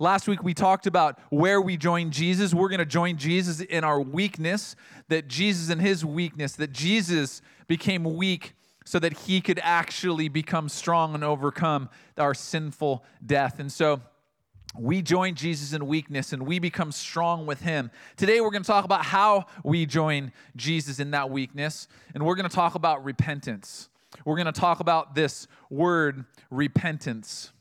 Last week we talked about where we join Jesus. We're going to join Jesus in our weakness, that Jesus in his weakness, that Jesus became weak so that he could actually become strong and overcome our sinful death. And so we join Jesus in weakness and we become strong with him. Today we're going to talk about how we join Jesus in that weakness, and we're going to talk about repentance. We're going to talk about this word repentance.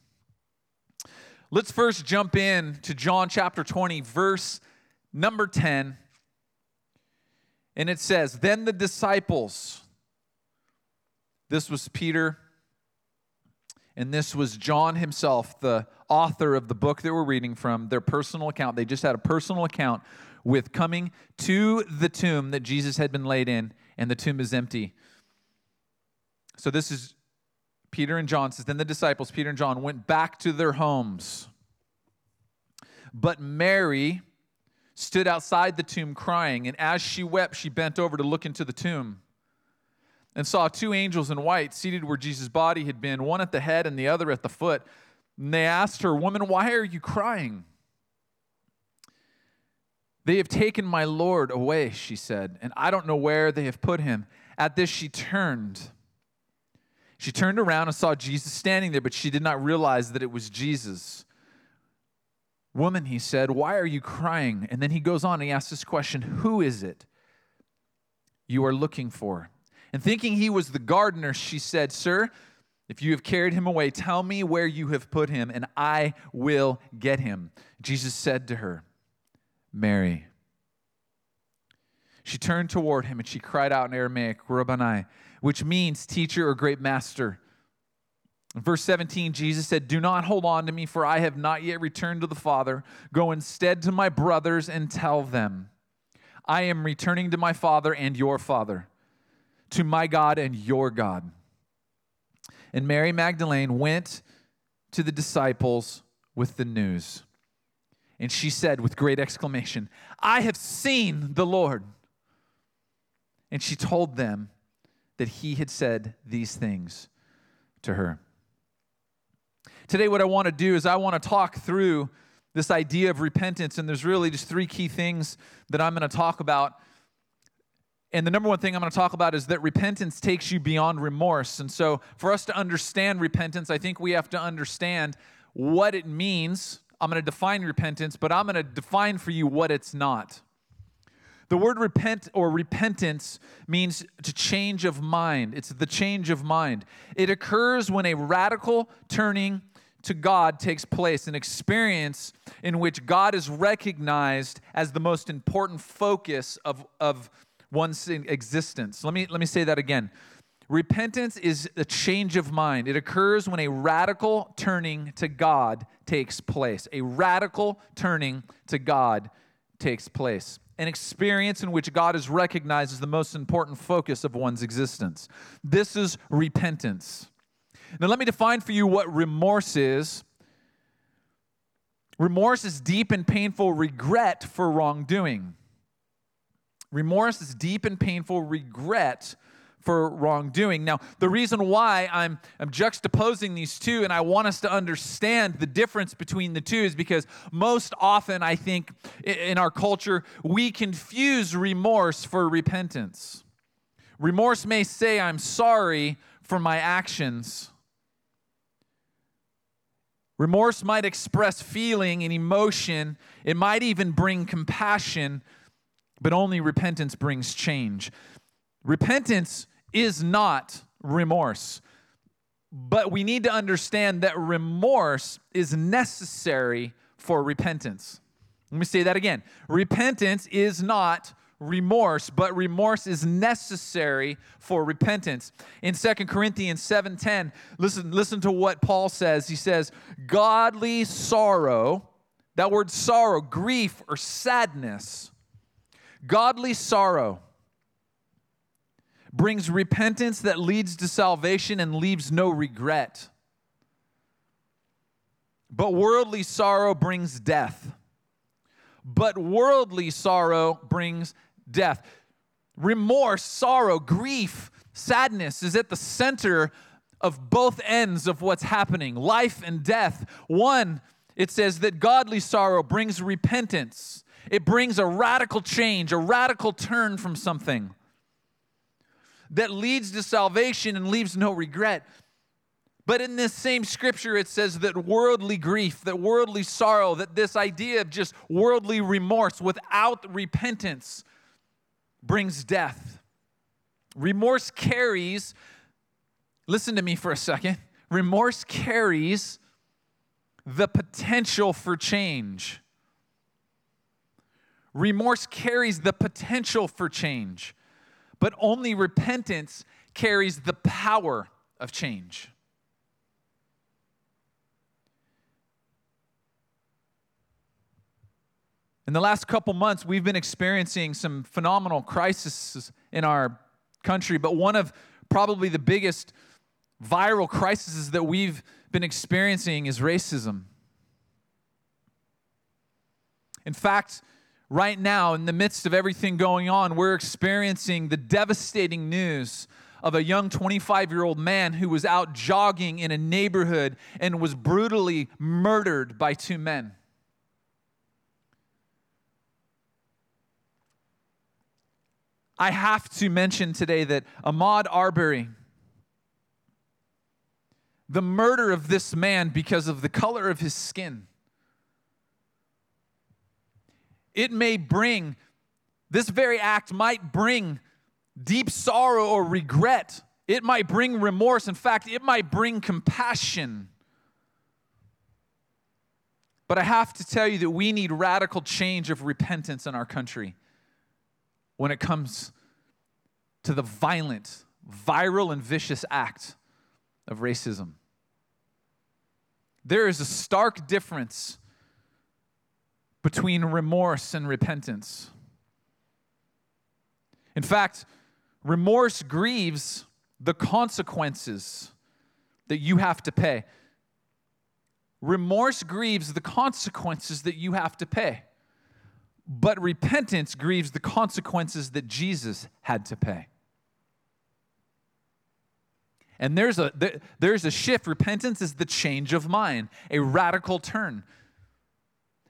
Let's first jump in to John chapter 20, verse number 10. And it says, Then the disciples, this was Peter, and this was John himself, the author of the book that we're reading from, their personal account. They just had a personal account with coming to the tomb that Jesus had been laid in, and the tomb is empty. So this is Peter and John says, Then the disciples, Peter and John, went back to their homes. But Mary stood outside the tomb crying, and as she wept, she bent over to look into the tomb and saw two angels in white seated where Jesus' body had been, one at the head and the other at the foot. And they asked her, Woman, why are you crying? They have taken my Lord away, she said, and I don't know where they have put him. At this, she turned. She turned around and saw Jesus standing there, but she did not realize that it was Jesus. Woman, he said, why are you crying? And then he goes on and he asks this question Who is it you are looking for? And thinking he was the gardener, she said, Sir, if you have carried him away, tell me where you have put him, and I will get him. Jesus said to her, Mary. She turned toward him and she cried out in Aramaic, Rabboni, which means teacher or great master. In verse 17, Jesus said, Do not hold on to me, for I have not yet returned to the Father. Go instead to my brothers and tell them, I am returning to my Father and your Father, to my God and your God. And Mary Magdalene went to the disciples with the news. And she said with great exclamation, I have seen the Lord. And she told them that he had said these things to her. Today, what I want to do is I want to talk through this idea of repentance, and there's really just three key things that I'm going to talk about. And the number one thing I'm going to talk about is that repentance takes you beyond remorse. And so, for us to understand repentance, I think we have to understand what it means. I'm going to define repentance, but I'm going to define for you what it's not. The word repent or repentance means to change of mind. It's the change of mind. It occurs when a radical turning to God takes place, an experience in which God is recognized as the most important focus of, of one's existence. Let me, let me say that again. Repentance is a change of mind. It occurs when a radical turning to God takes place. A radical turning to God takes place. An experience in which God is recognized as the most important focus of one's existence. This is repentance. Now, let me define for you what remorse is. Remorse is deep and painful regret for wrongdoing. Remorse is deep and painful regret for wrongdoing. Now, the reason why I'm, I'm juxtaposing these two and I want us to understand the difference between the two is because most often, I think, in our culture, we confuse remorse for repentance. Remorse may say, I'm sorry for my actions, Remorse might express feeling and emotion, it might even bring compassion, but only repentance brings change. Repentance is not remorse, but we need to understand that remorse is necessary for repentance. Let me say that again. Repentance is not remorse, but remorse is necessary for repentance. In Second Corinthians 7:10, listen, listen to what Paul says. He says, godly sorrow, that word sorrow, grief or sadness, godly sorrow brings repentance that leads to salvation and leaves no regret. But worldly sorrow brings death. But worldly sorrow brings death. Remorse, sorrow, grief, sadness is at the center of both ends of what's happening life and death. One it says that godly sorrow brings repentance, it brings a radical change, a radical turn from something that leads to salvation and leaves no regret. But in this same scripture, it says that worldly grief, that worldly sorrow, that this idea of just worldly remorse without repentance brings death. Remorse carries, listen to me for a second, remorse carries the potential for change. Remorse carries the potential for change, but only repentance carries the power of change. In the last couple months, we've been experiencing some phenomenal crises in our country, but one of probably the biggest viral crises that we've been experiencing is racism. In fact, right now, in the midst of everything going on, we're experiencing the devastating news of a young 25 year old man who was out jogging in a neighborhood and was brutally murdered by two men. I have to mention today that Ahmaud Arbery, the murder of this man because of the color of his skin, it may bring, this very act might bring deep sorrow or regret. It might bring remorse. In fact, it might bring compassion. But I have to tell you that we need radical change of repentance in our country when it comes to the violent, viral, and vicious act of racism. There is a stark difference between remorse and repentance. In fact, remorse grieves the consequences that you have to pay. Remorse grieves the consequences that you have to pay. But repentance grieves the consequences that Jesus had to pay. And there's a there's a shift. Repentance is the change of mind, a radical turn.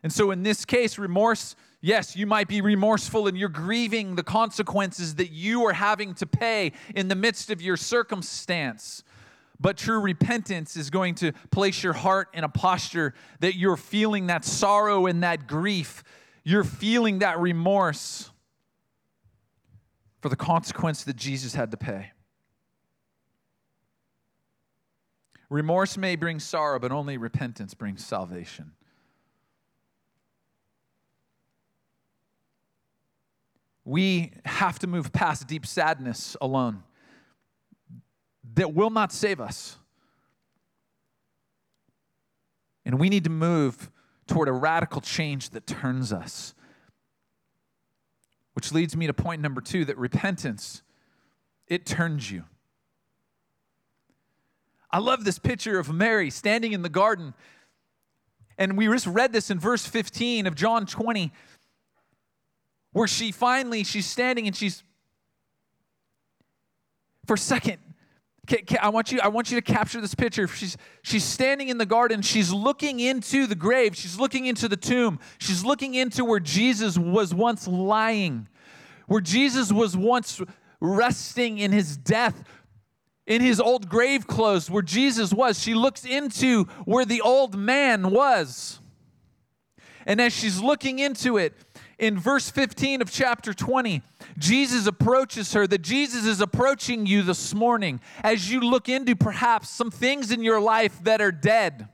And so in this case, remorse, yes, you might be remorseful and you're grieving the consequences that you are having to pay in the midst of your circumstance. But true repentance is going to place your heart in a posture that you're feeling that sorrow and that grief you're feeling that remorse for the consequence that Jesus had to pay. Remorse may bring sorrow, but only repentance brings salvation. We have to move past deep sadness alone that will not save us. And we need to move toward a radical change that turns us. Which leads me to point number two that repentance, it turns you. I love this picture of Mary standing in the garden. And we just read this in verse 15 of John 20, where she finally, she's standing and she's, for a second, I want you, I want you to capture this picture. She's, she's standing in the garden. She's looking into the grave. She's looking into the tomb. She's looking into where Jesus was once lying, where Jesus was once resting in his death, in his old grave clothes, where Jesus was. She looks into where the old man was. And as she's looking into it, in verse 15 of chapter 20, Jesus approaches her, that Jesus is approaching you this morning as you look into perhaps some things in your life that are dead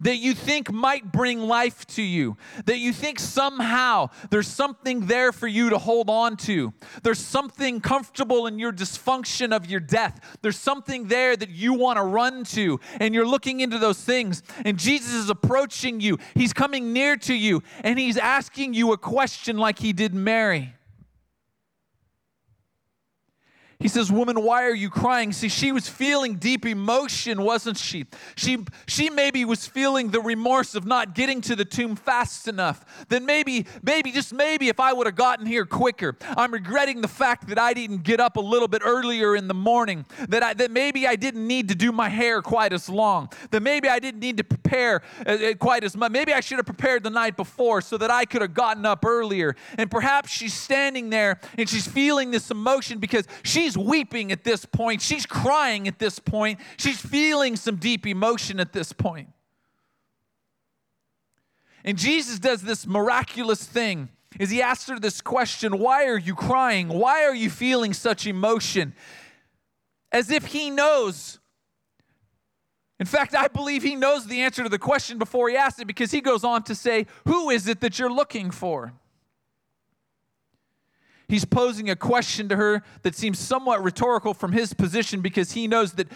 that you think might bring life to you, that you think somehow there's something there for you to hold on to. There's something comfortable in your dysfunction of your death. There's something there that you want to run to, and you're looking into those things. And Jesus is approaching you, He's coming near to you, and He's asking you a question like He did Mary. He says, Woman, why are you crying? See, she was feeling deep emotion, wasn't she? She, she maybe was feeling the remorse of not getting to the tomb fast enough. Then maybe, maybe, just maybe, if I would have gotten here quicker, I'm regretting the fact that I didn't get up a little bit earlier in the morning, that, I, that maybe I didn't need to do my hair quite as long, that maybe I didn't need to prepare uh, uh, quite as much. Maybe I should have prepared the night before so that I could have gotten up earlier. And perhaps she's standing there and she's feeling this emotion because she She's weeping at this point. She's crying at this point. She's feeling some deep emotion at this point. And Jesus does this miraculous thing is he asks her this question, why are you crying? Why are you feeling such emotion? As if he knows. In fact, I believe he knows the answer to the question before he asks it because he goes on to say, Who is it that you're looking for? He's posing a question to her that seems somewhat rhetorical from his position because he knows that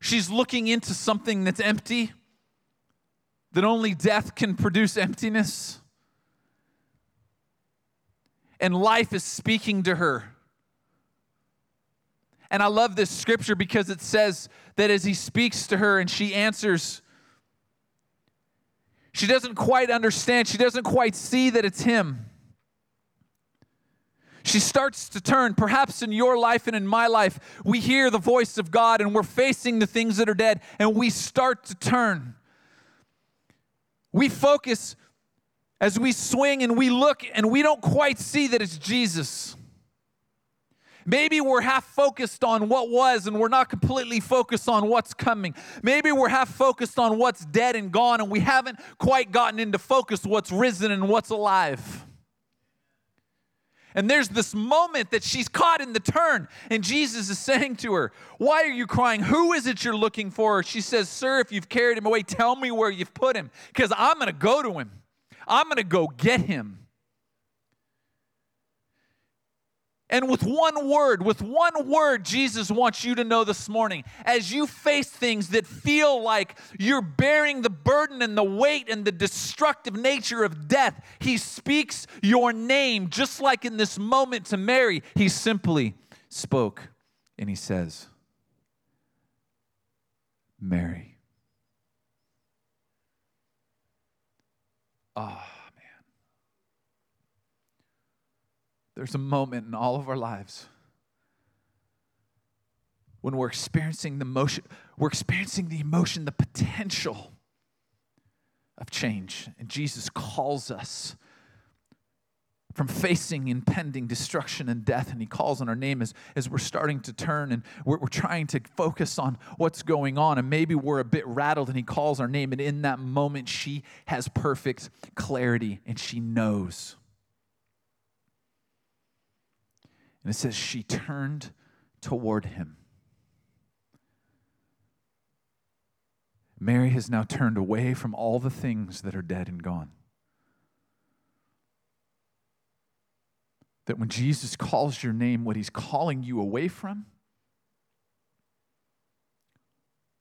she's looking into something that's empty, that only death can produce emptiness. And life is speaking to her. And I love this scripture because it says that as he speaks to her and she answers, she doesn't quite understand, she doesn't quite see that it's him. She starts to turn. Perhaps in your life and in my life, we hear the voice of God and we're facing the things that are dead and we start to turn. We focus as we swing and we look and we don't quite see that it's Jesus. Maybe we're half focused on what was and we're not completely focused on what's coming. Maybe we're half focused on what's dead and gone and we haven't quite gotten into focus what's risen and what's alive. And there's this moment that she's caught in the turn, and Jesus is saying to her, Why are you crying? Who is it you're looking for? She says, Sir, if you've carried him away, tell me where you've put him, because I'm going to go to him. I'm going to go get him. And with one word, with one word, Jesus wants you to know this morning as you face things that feel like you're bearing the burden and the weight and the destructive nature of death, He speaks your name, just like in this moment to Mary. He simply spoke and He says, Mary. Ah. Oh. There's a moment in all of our lives when we're experiencing the motion, we're experiencing the emotion, the potential of change. And Jesus calls us from facing impending destruction and death. And he calls on our name as, as we're starting to turn and we're, we're trying to focus on what's going on. And maybe we're a bit rattled and he calls our name. And in that moment, she has perfect clarity and she knows. And it says, she turned toward him. Mary has now turned away from all the things that are dead and gone. That when Jesus calls your name, what he's calling you away from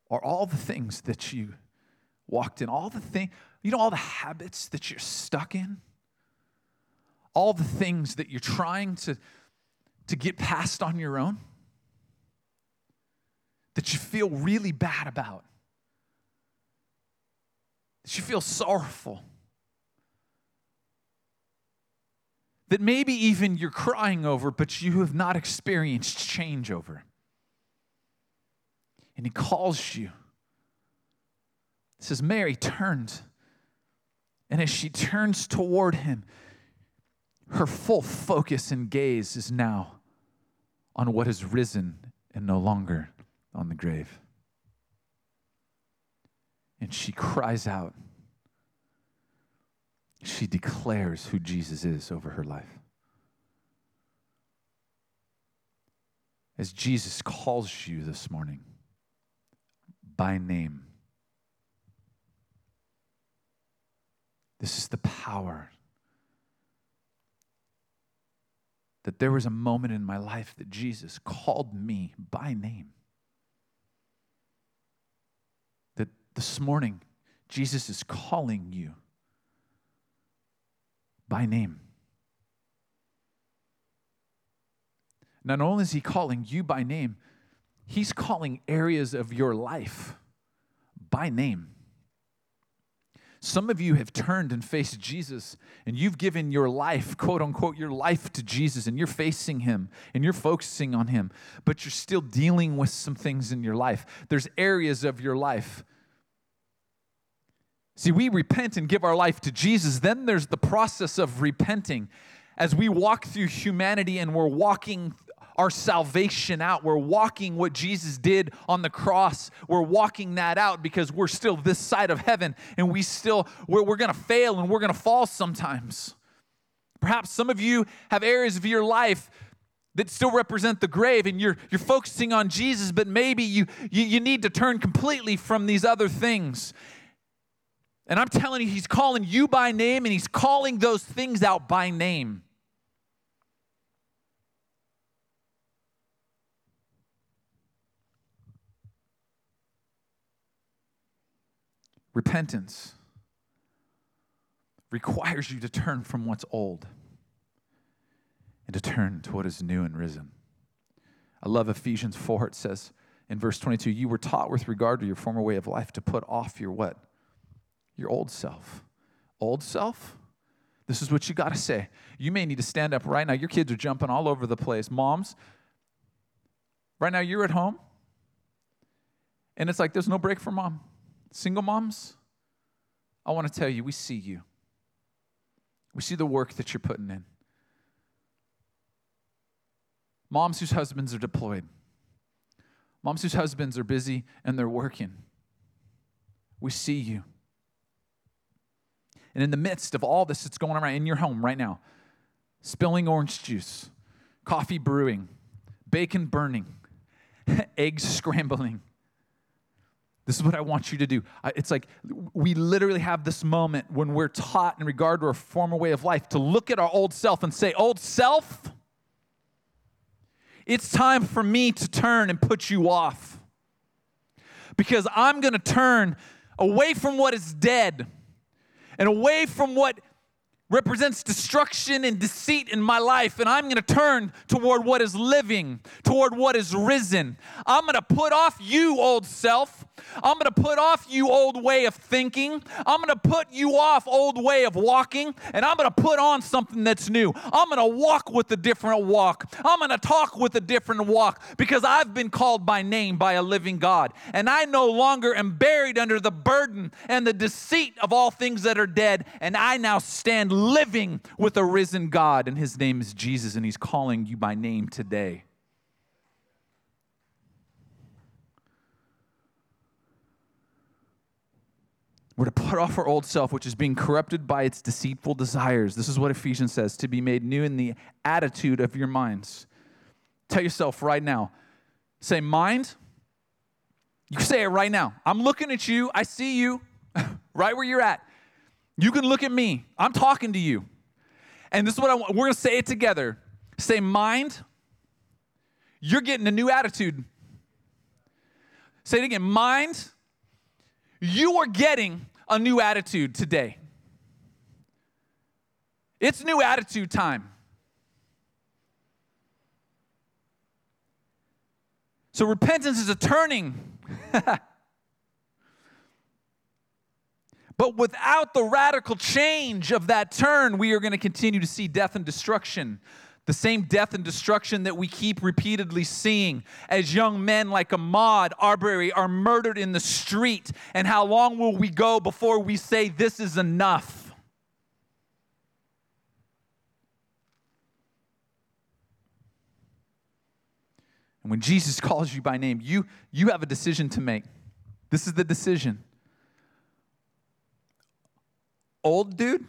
are all the things that you walked in, all the things, you know, all the habits that you're stuck in, all the things that you're trying to to get past on your own that you feel really bad about, that you feel sorrowful, that maybe even you're crying over, but you have not experienced change over. And he calls you. Says, Mary turned. And as she turns toward him, her full focus and gaze is now on what has risen and no longer on the grave. And she cries out. She declares who Jesus is over her life. As Jesus calls you this morning by name, this is the power that there was a moment in my life that Jesus called me by name. That this morning, Jesus is calling you by name. not only is He calling you by name, He's calling areas of your life by name. Some of you have turned and faced Jesus, and you've given your life, quote unquote, your life to Jesus, and you're facing Him and you're focusing on Him, but you're still dealing with some things in your life. There's areas of your life. See, we repent and give our life to Jesus, then there's the process of repenting. As we walk through humanity and we're walking our salvation out. We're walking what Jesus did on the cross. We're walking that out because we're still this side of heaven and we still, we're, we're going to fail and we're going to fall sometimes. Perhaps some of you have areas of your life that still represent the grave and you're, you're focusing on Jesus, but maybe you, you, you need to turn completely from these other things. And I'm telling you, He's calling you by name and He's calling those things out by name. Repentance requires you to turn from what's old and to turn to what is new and risen. I love Ephesians 4. It says in verse 22, you were taught with regard to your former way of life to put off your what? Your old self. Old self? This is what you got to say. You may need to stand up right now. Your kids are jumping all over the place. Moms, right now you're at home, and it's like there's no break for mom. Single moms, I want to tell you, we see you. We see the work that you're putting in. Moms whose husbands are deployed. Moms whose husbands are busy and they're working. We see you. And in the midst of all this that's going on in your home right now, spilling orange juice, coffee brewing, bacon burning, eggs scrambling, this is what I want you to do. It's like we literally have this moment when we're taught in regard to our former way of life to look at our old self and say, Old self, it's time for me to turn and put you off. Because I'm going to turn away from what is dead and away from what represents destruction and deceit in my life, and I'm going to turn toward what is living, toward what is risen. I'm going to put off you, old self. I'm going to put off you, old way of thinking. I'm going to put you off, old way of walking, and I'm going to put on something that's new. I'm going to walk with a different walk. I'm going to talk with a different walk because I've been called by name by a living God, and I no longer am buried under the burden and the deceit of all things that are dead, and I now stand living with a risen God, and his name is Jesus, and he's calling you by name today. We're to put off our old self, which is being corrupted by its deceitful desires. This is what Ephesians says to be made new in the attitude of your minds. Tell yourself right now, say, mind. You say it right now. I'm looking at you. I see you right where you're at. You can look at me. I'm talking to you. And this is what I want. We're going to say it together. Say, mind, you're getting a new attitude. Say it again. Mind, you are getting a new attitude today. It's new attitude time. So repentance is a turning. But without the radical change of that turn, we are going to continue to see death and destruction. The same death and destruction that we keep repeatedly seeing as young men like Ahmaud Arbery are murdered in the street. And how long will we go before we say, This is enough? And when Jesus calls you by name, you, you have a decision to make. This is the decision old dude,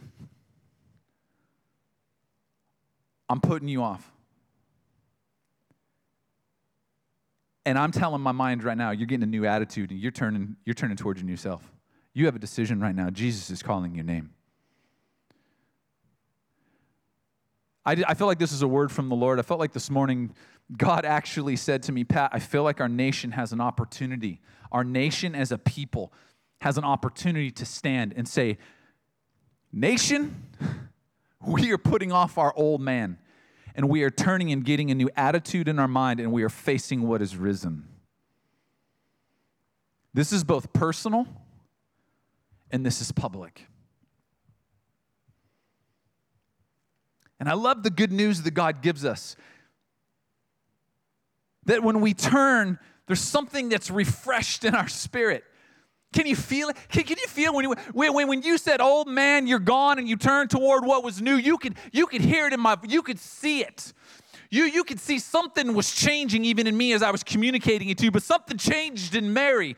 I'm putting you off. And I'm telling my mind right now, you're getting a new attitude and you're turning, you're turning towards your new self. You have a decision right now. Jesus is calling your name. I, I feel like this is a word from the Lord. I felt like this morning God actually said to me, Pat, I feel like our nation has an opportunity. Our nation as a people has an opportunity to stand and say, Nation, we are putting off our old man and we are turning and getting a new attitude in our mind, and we are facing what is risen. This is both personal and this is public. And I love the good news that God gives us. That when we turn, there's something that's refreshed in our spirit. Can you feel it? Can, can you feel when you, when, when you said, old man, you're gone, and you turned toward what was new? You could, you could hear it in my, you could see it. You, you could see something was changing even in me as I was communicating it to you, but something changed in Mary.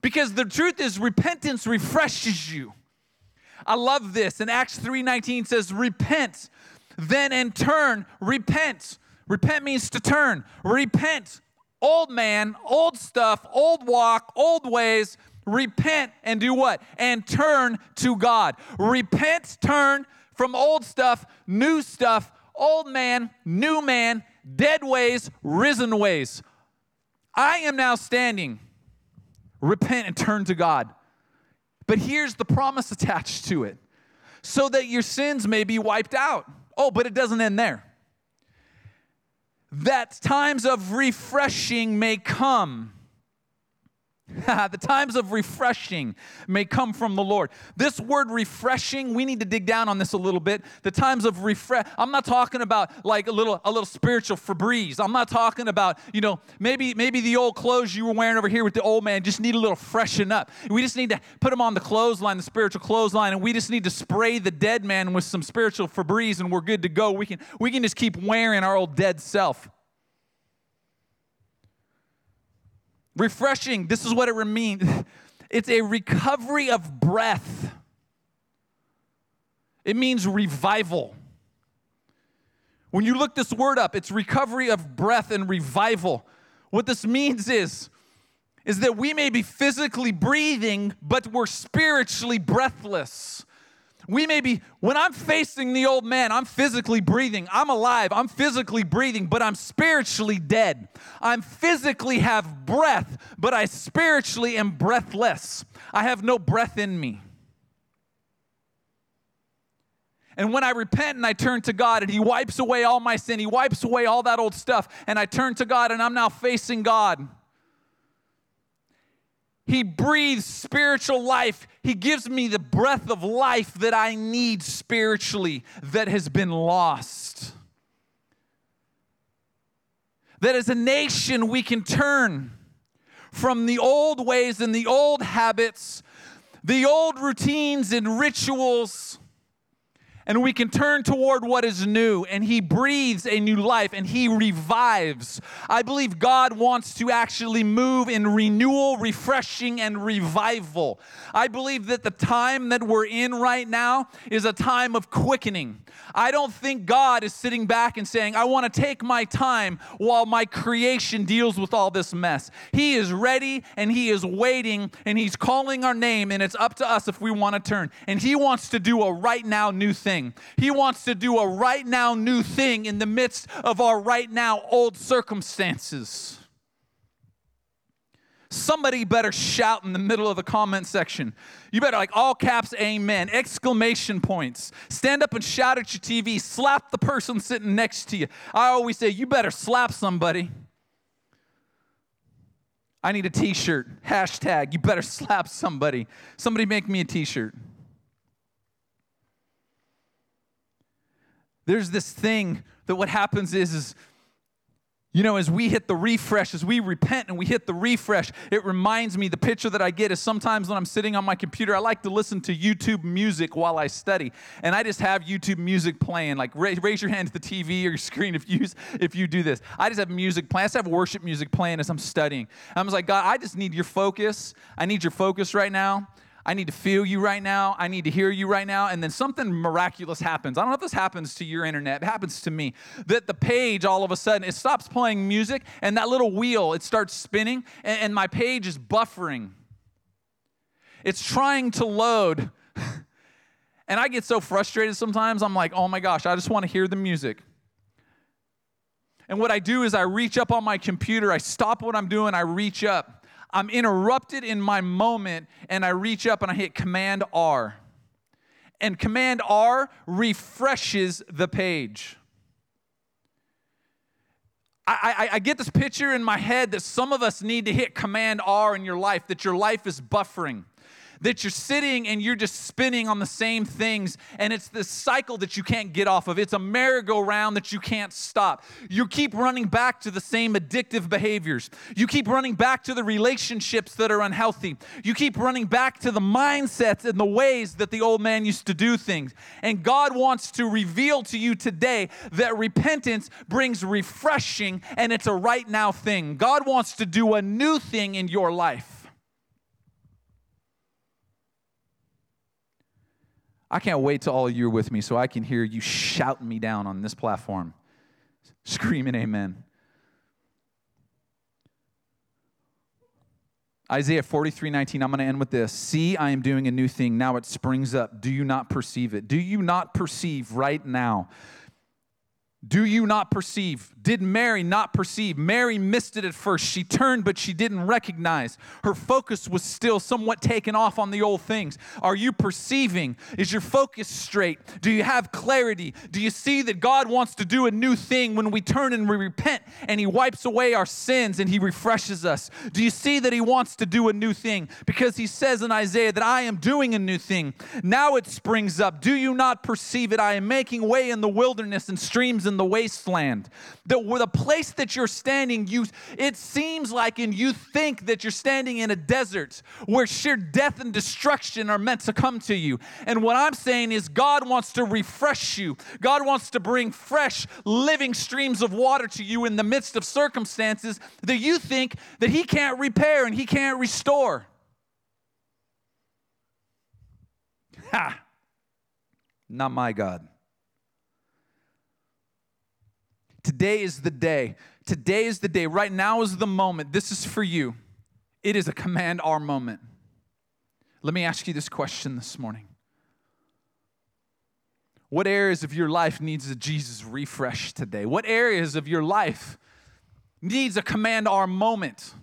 Because the truth is, repentance refreshes you. I love this. In Acts 3:19 says, repent, then and turn, repent. Repent means to turn. Repent. Old man, old stuff, old walk, old ways repent and do what? And turn to God. Repent, turn from old stuff, new stuff, old man, new man, dead ways, risen ways. I am now standing. Repent and turn to God. But here's the promise attached to it so that your sins may be wiped out. Oh, but it doesn't end there. That times of refreshing may come the times of refreshing may come from the Lord. This word refreshing, we need to dig down on this a little bit. The times of refresh, I'm not talking about like a little a little spiritual Febreze. I'm not talking about, you know, maybe maybe the old clothes you were wearing over here with the old man just need a little freshen up. We just need to put them on the clothesline, the spiritual clothesline, and we just need to spray the dead man with some spiritual Febreze and we're good to go. We can we can just keep wearing our old dead self. Refreshing, this is what it means it's a recovery of breath, it means revival. When you look this word up, it's recovery of breath and revival. What this means is, is that we may be physically breathing, but we're spiritually breathless. We may be, when I'm facing the old man, I'm physically breathing. I'm alive. I'm physically breathing, but I'm spiritually dead. I'm physically have breath, but I spiritually am breathless. I have no breath in me. And when I repent and I turn to God and He wipes away all my sin, He wipes away all that old stuff, and I turn to God and I'm now facing God he breathes spiritual life. He gives me the breath of life that I need spiritually that has been lost. That as a nation, we can turn from the old ways and the old habits, the old routines and rituals and we can turn toward what is new and he breathes a new life and he revives. I believe god wants to actually move in renewal refreshing and revival. I believe that the time that we're in right now is a time of quickening. I don't think god is sitting back and saying i want to take my time while my creation deals with all this mess. He is ready and he is waiting and he's calling our name and it's up to us if we want to turn. And he wants to do a right now new thing thing. He wants to do a right now new thing in the midst of our right now old circumstances. Somebody better shout in the middle of the comment section. You better, like, all caps, amen, exclamation points. Stand up and shout at your TV. Slap the person sitting next to you. I always say, you better slap somebody. I need a t shirt. Hashtag, you better slap somebody. Somebody make me a t shirt. There's this thing that what happens is, is you know, as we hit the refresh, as we repent and we hit the refresh, it reminds me the picture that I get is sometimes when I'm sitting on my computer, I like to listen to YouTube music while I study. And I just have YouTube music playing. Like raise, your hand to the TV or your screen if you if you do this. I just have music playing. I just have worship music playing as I'm studying. I'm just like, God, I just need your focus. I need your focus right now. I need to feel you right now. I need to hear you right now. And then something miraculous happens. I don't know if this happens to your internet, it happens to me. That the page all of a sudden it stops playing music and that little wheel it starts spinning and, and my page is buffering. It's trying to load. and I get so frustrated sometimes. I'm like, oh my gosh, I just want to hear the music. And what I do is I reach up on my computer, I stop what I'm doing, I reach up. I'm interrupted in my moment and I reach up and I hit Command R. And Command R refreshes the page. I, I, I, get this picture in my head that some of us need to hit Command R in your life, that your life is buffering that you're sitting and you're just spinning on the same things, and it's this cycle that you can't get off of. It's a merry-go-round that you can't stop. You keep running back to the same addictive behaviors. You keep running back to the relationships that are unhealthy. You keep running back to the mindsets and the ways that the old man used to do things. And God wants to reveal to you today that repentance brings refreshing and it's a right now thing. God wants to do a new thing in your life. I can't wait till all of you are with me so I can hear you shouting me down on this platform, screaming amen. Isaiah 43 19, I'm going to end with this. See, I am doing a new thing. Now it springs up. Do you not perceive it? Do you not perceive right now do you not perceive? Did Mary not perceive? Mary missed it at first. She turned, but she didn't recognize. Her focus was still somewhat taken off on the old things. Are you perceiving? Is your focus straight? Do you have clarity? Do you see that God wants to do a new thing when we turn and we repent and He wipes away our sins and He refreshes us? Do you see that He wants to do a new thing? Because He says in Isaiah that I am doing a new thing. Now it springs up. Do you not perceive it? I am making way in the wilderness and streams in in the wasteland. The, the place that you're standing, you, it seems like and you think that you're standing in a desert where sheer death and destruction are meant to come to you. And what I'm saying is, God wants to refresh you. God wants to bring fresh, living streams of water to you in the midst of circumstances that you think that He can't repair and He can't restore. Ha! Not my God. Today is the day. Today is the day. Right now is the moment. This is for you. It is a command R moment. Let me ask you this question this morning. What areas of your life needs a Jesus refresh today? What areas of your life needs a command R moment?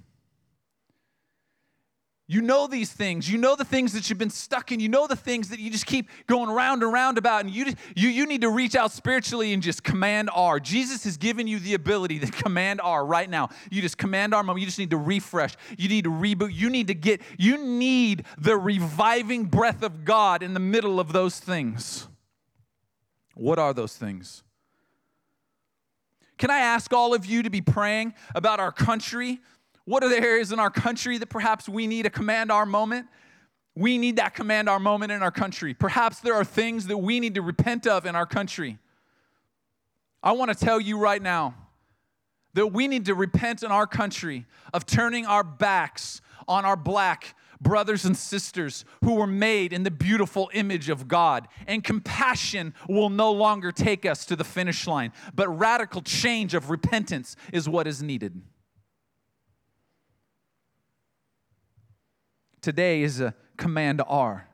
You know these things. You know the things that you've been stuck in. You know the things that you just keep going round and round about. And you, you, you need to reach out spiritually and just command R. Jesus has given you the ability to command R right now. You just command R. You just need to refresh. You need to reboot. You need to get, you need the reviving breath of God in the middle of those things. What are those things? Can I ask all of you to be praying about our country? What are the areas in our country that perhaps we need a command R moment? We need that command R moment in our country. Perhaps there are things that we need to repent of in our country. I want to tell you right now that we need to repent in our country of turning our backs on our black brothers and sisters who were made in the beautiful image of God. And compassion will no longer take us to the finish line, but radical change of repentance is what is needed. Today is a command R.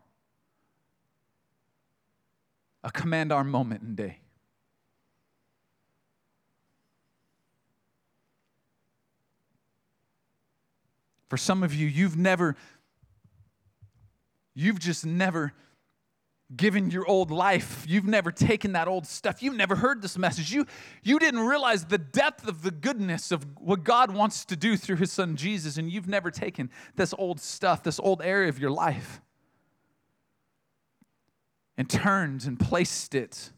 A command R moment and day. For some of you, you've never, you've just never given your old life. You've never taken that old stuff. You've never heard this message. You, you didn't realize the depth of the goodness of what God wants to do through his son Jesus, and you've never taken this old stuff, this old area of your life, and turned and placed it.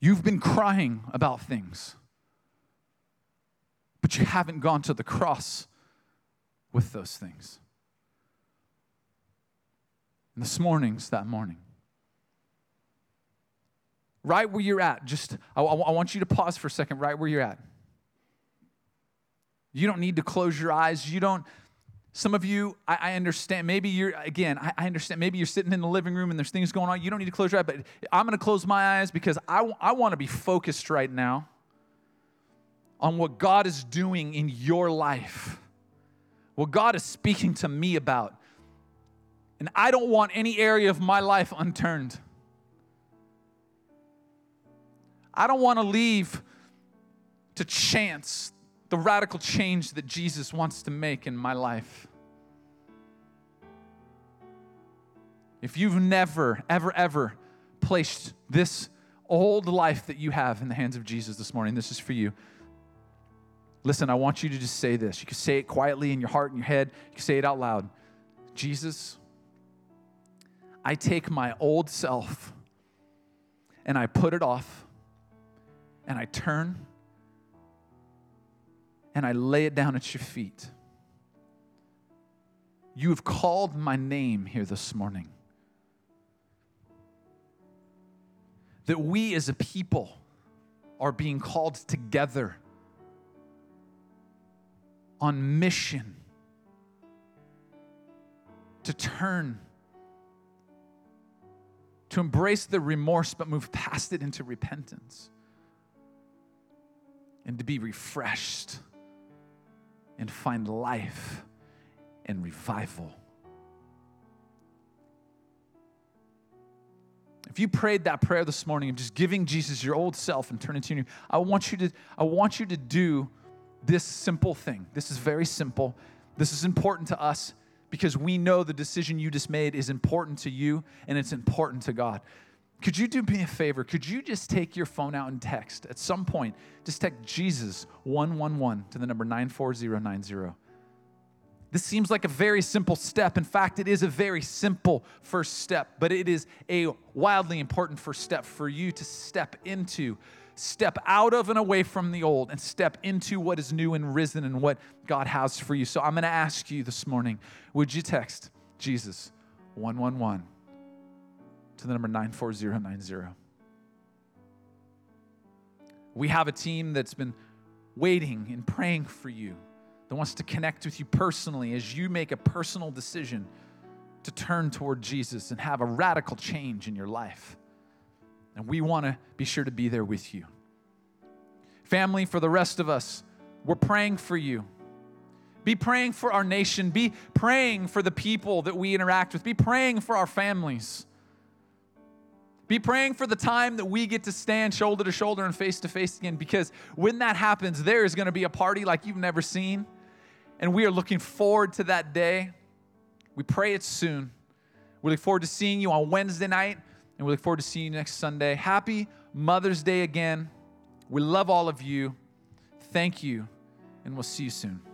You've been crying about things, but you haven't gone to the cross with those things. And this morning's that morning. Right where you're at, just, I, I want you to pause for a second, right where you're at. You don't need to close your eyes. You don't, some of you, I, I understand, maybe you're, again, I, I, understand, maybe you're sitting in the living room and there's things going on. You don't need to close your eyes, but I'm going to close my eyes because I, I want to be focused right now on what God is doing in your life, what God is speaking to me about. And I don't want any area of my life unturned. I don't want to leave to chance the radical change that Jesus wants to make in my life. If you've never, ever, ever placed this old life that you have in the hands of Jesus this morning. This is for you. Listen, I want you to just say this. You can say it quietly in your heart and your head, you can say it out loud. Jesus, I take my old self and I put it off and I turn and I lay it down at your feet. You have called my name here this morning. That we as a people are being called together on mission to turn, to embrace the remorse, but move past it into repentance, and to be refreshed and find life and revival. If you prayed that prayer this morning of just giving Jesus your old self and turning to new, I want you to, I want you to do this simple thing. This is very simple. This is important to us because we know the decision you just made is important to you and it's important to God. Could you do me a favor? Could you just take your phone out and text at some point? Just text Jesus 111 to the number 94090. This seems like a very simple step. In fact, it is a very simple first step, but it is a wildly important first step for you to step into, step out of and away from the old, and step into what is new and risen and what God has for you. So I'm going to ask you this morning would you text Jesus 111 to the number 94090? We have a team that's been waiting and praying for you that wants to connect with you personally as you make a personal decision to turn toward Jesus and have a radical change in your life. And we want to be sure to be there with you. Family, for the rest of us, we're praying for you. Be praying for our nation. Be praying for the people that we interact with. Be praying for our families. Be praying for the time that we get to stand shoulder to shoulder and face to face again because when that happens, there is going to be a party like you've never seen and we are looking forward to that day. We pray it's soon. We look forward to seeing you on Wednesday night, and we look forward to seeing you next Sunday. Happy Mother's Day again. We love all of you. Thank you, and we'll see you soon.